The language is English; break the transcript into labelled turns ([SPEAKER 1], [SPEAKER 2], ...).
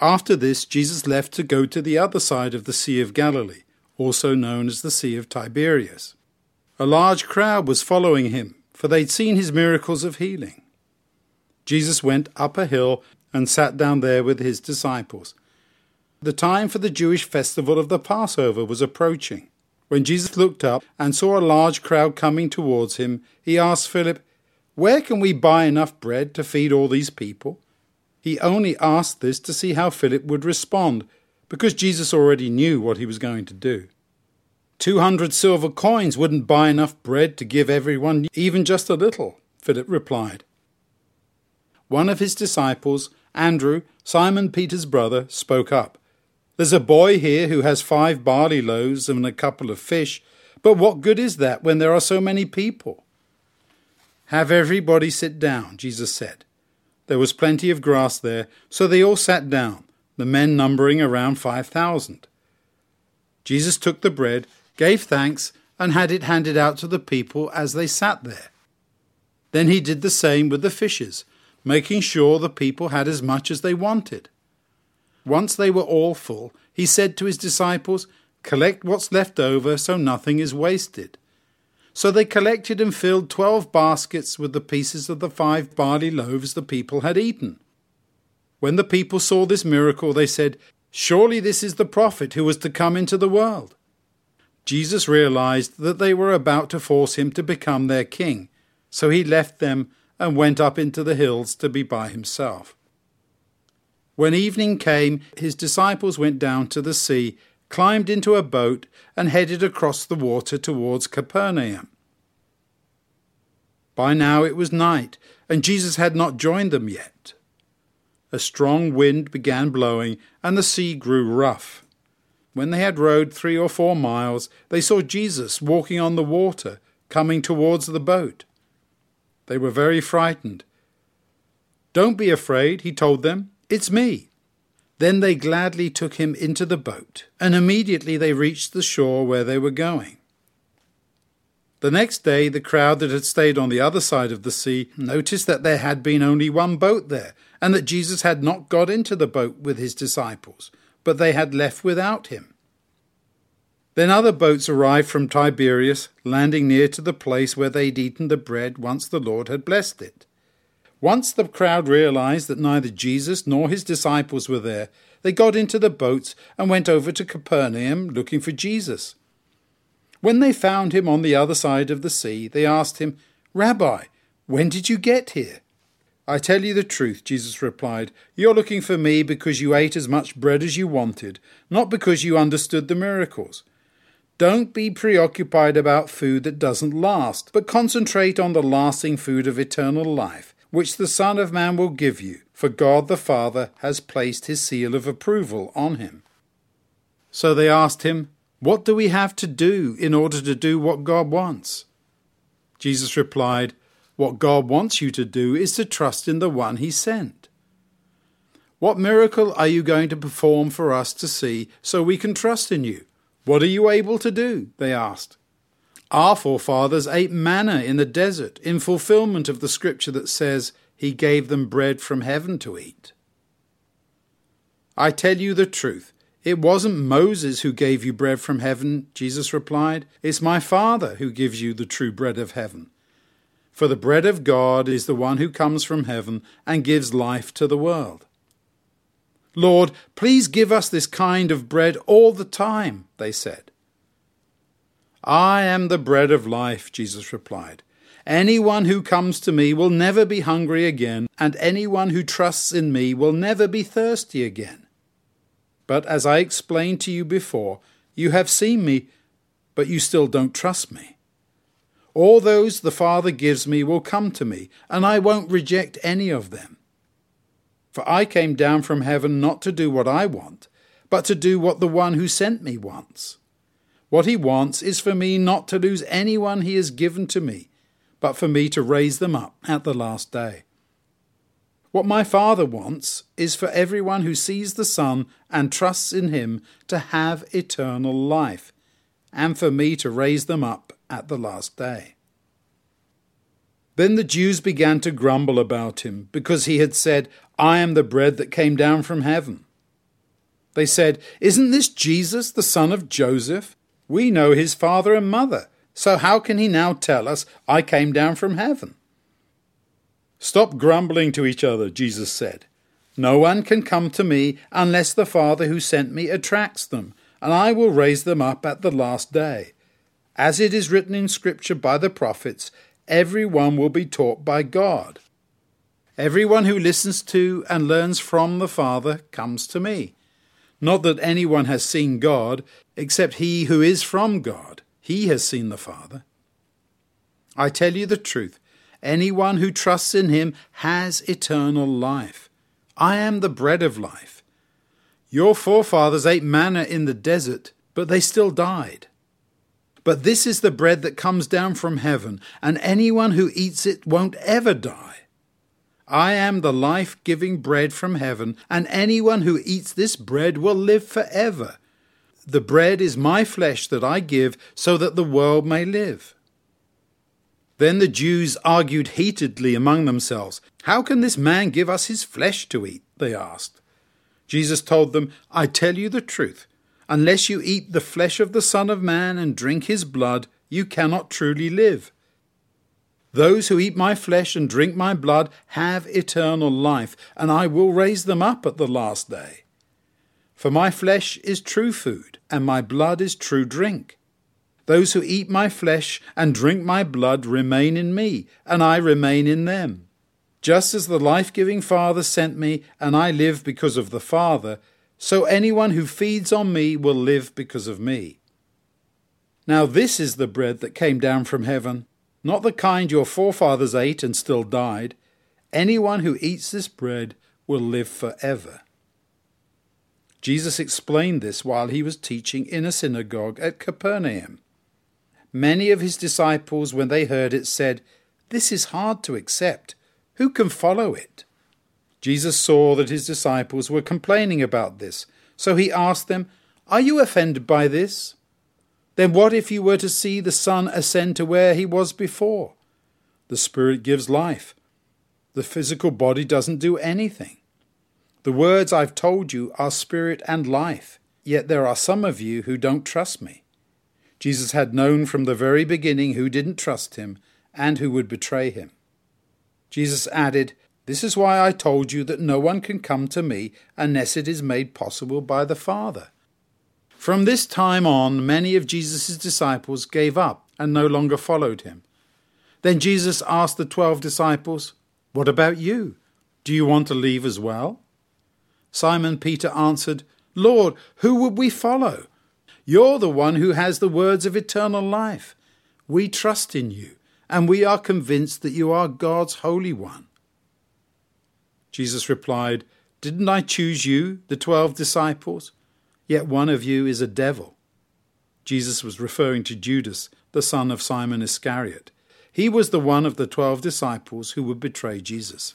[SPEAKER 1] After this, Jesus left to go to the other side of the Sea of Galilee, also known as the Sea of Tiberias. A large crowd was following him, for they'd seen his miracles of healing. Jesus went up a hill and sat down there with his disciples. The time for the Jewish festival of the Passover was approaching. When Jesus looked up and saw a large crowd coming towards him, he asked Philip, Where can we buy enough bread to feed all these people? He only asked this to see how Philip would respond, because Jesus already knew what he was going to do. Two hundred silver coins wouldn't buy enough bread to give everyone even just a little, Philip replied. One of his disciples, Andrew, Simon Peter's brother, spoke up. There's a boy here who has five barley loaves and a couple of fish, but what good is that when there are so many people? Have everybody sit down, Jesus said. There was plenty of grass there, so they all sat down, the men numbering around five thousand. Jesus took the bread, gave thanks, and had it handed out to the people as they sat there. Then he did the same with the fishes, making sure the people had as much as they wanted. Once they were all full, he said to his disciples, Collect what's left over so nothing is wasted. So they collected and filled twelve baskets with the pieces of the five barley loaves the people had eaten. When the people saw this miracle, they said, Surely this is the prophet who was to come into the world. Jesus realized that they were about to force him to become their king, so he left them and went up into the hills to be by himself. When evening came, his disciples went down to the sea climbed into a boat, and headed across the water towards Capernaum. By now it was night, and Jesus had not joined them yet. A strong wind began blowing, and the sea grew rough. When they had rowed three or four miles, they saw Jesus walking on the water, coming towards the boat. They were very frightened. Don't be afraid, he told them. It's me. Then they gladly took him into the boat, and immediately they reached the shore where they were going. The next day, the crowd that had stayed on the other side of the sea noticed that there had been only one boat there, and that Jesus had not got into the boat with his disciples, but they had left without him. Then other boats arrived from Tiberias, landing near to the place where they'd eaten the bread once the Lord had blessed it. Once the crowd realized that neither Jesus nor his disciples were there, they got into the boats and went over to Capernaum looking for Jesus. When they found him on the other side of the sea, they asked him, Rabbi, when did you get here? I tell you the truth, Jesus replied. You're looking for me because you ate as much bread as you wanted, not because you understood the miracles. Don't be preoccupied about food that doesn't last, but concentrate on the lasting food of eternal life which the Son of Man will give you, for God the Father has placed his seal of approval on him. So they asked him, What do we have to do in order to do what God wants? Jesus replied, What God wants you to do is to trust in the one he sent. What miracle are you going to perform for us to see so we can trust in you? What are you able to do? They asked. Our forefathers ate manna in the desert in fulfillment of the scripture that says, He gave them bread from heaven to eat. I tell you the truth. It wasn't Moses who gave you bread from heaven, Jesus replied. It's my Father who gives you the true bread of heaven. For the bread of God is the one who comes from heaven and gives life to the world. Lord, please give us this kind of bread all the time, they said. I am the bread of life, Jesus replied. Anyone who comes to me will never be hungry again, and anyone who trusts in me will never be thirsty again. But as I explained to you before, you have seen me, but you still don't trust me. All those the Father gives me will come to me, and I won't reject any of them. For I came down from heaven not to do what I want, but to do what the one who sent me wants. What he wants is for me not to lose anyone he has given to me, but for me to raise them up at the last day. What my Father wants is for everyone who sees the Son and trusts in him to have eternal life, and for me to raise them up at the last day. Then the Jews began to grumble about him, because he had said, I am the bread that came down from heaven. They said, Isn't this Jesus, the son of Joseph? We know his father and mother, so how can he now tell us, I came down from heaven? Stop grumbling to each other, Jesus said. No one can come to me unless the Father who sent me attracts them, and I will raise them up at the last day. As it is written in Scripture by the prophets, every one will be taught by God. Everyone who listens to and learns from the Father comes to me. Not that anyone has seen God, except he who is from God. He has seen the Father. I tell you the truth. Anyone who trusts in him has eternal life. I am the bread of life. Your forefathers ate manna in the desert, but they still died. But this is the bread that comes down from heaven, and anyone who eats it won't ever die. I am the life giving bread from heaven, and anyone who eats this bread will live forever. The bread is my flesh that I give, so that the world may live. Then the Jews argued heatedly among themselves. How can this man give us his flesh to eat? They asked. Jesus told them, I tell you the truth. Unless you eat the flesh of the Son of Man and drink his blood, you cannot truly live. Those who eat my flesh and drink my blood have eternal life, and I will raise them up at the last day. For my flesh is true food, and my blood is true drink. Those who eat my flesh and drink my blood remain in me, and I remain in them. Just as the life giving Father sent me, and I live because of the Father, so anyone who feeds on me will live because of me. Now, this is the bread that came down from heaven not the kind your forefathers ate and still died. Anyone who eats this bread will live forever. Jesus explained this while he was teaching in a synagogue at Capernaum. Many of his disciples, when they heard it, said, This is hard to accept. Who can follow it? Jesus saw that his disciples were complaining about this, so he asked them, Are you offended by this? Then what if you were to see the Son ascend to where he was before? The Spirit gives life. The physical body doesn't do anything. The words I've told you are spirit and life, yet there are some of you who don't trust me. Jesus had known from the very beginning who didn't trust him and who would betray him. Jesus added, This is why I told you that no one can come to me unless it is made possible by the Father. From this time on, many of Jesus' disciples gave up and no longer followed him. Then Jesus asked the twelve disciples, What about you? Do you want to leave as well? Simon Peter answered, Lord, who would we follow? You're the one who has the words of eternal life. We trust in you, and we are convinced that you are God's Holy One. Jesus replied, Didn't I choose you, the twelve disciples? Yet one of you is a devil. Jesus was referring to Judas, the son of Simon Iscariot. He was the one of the twelve disciples who would betray Jesus.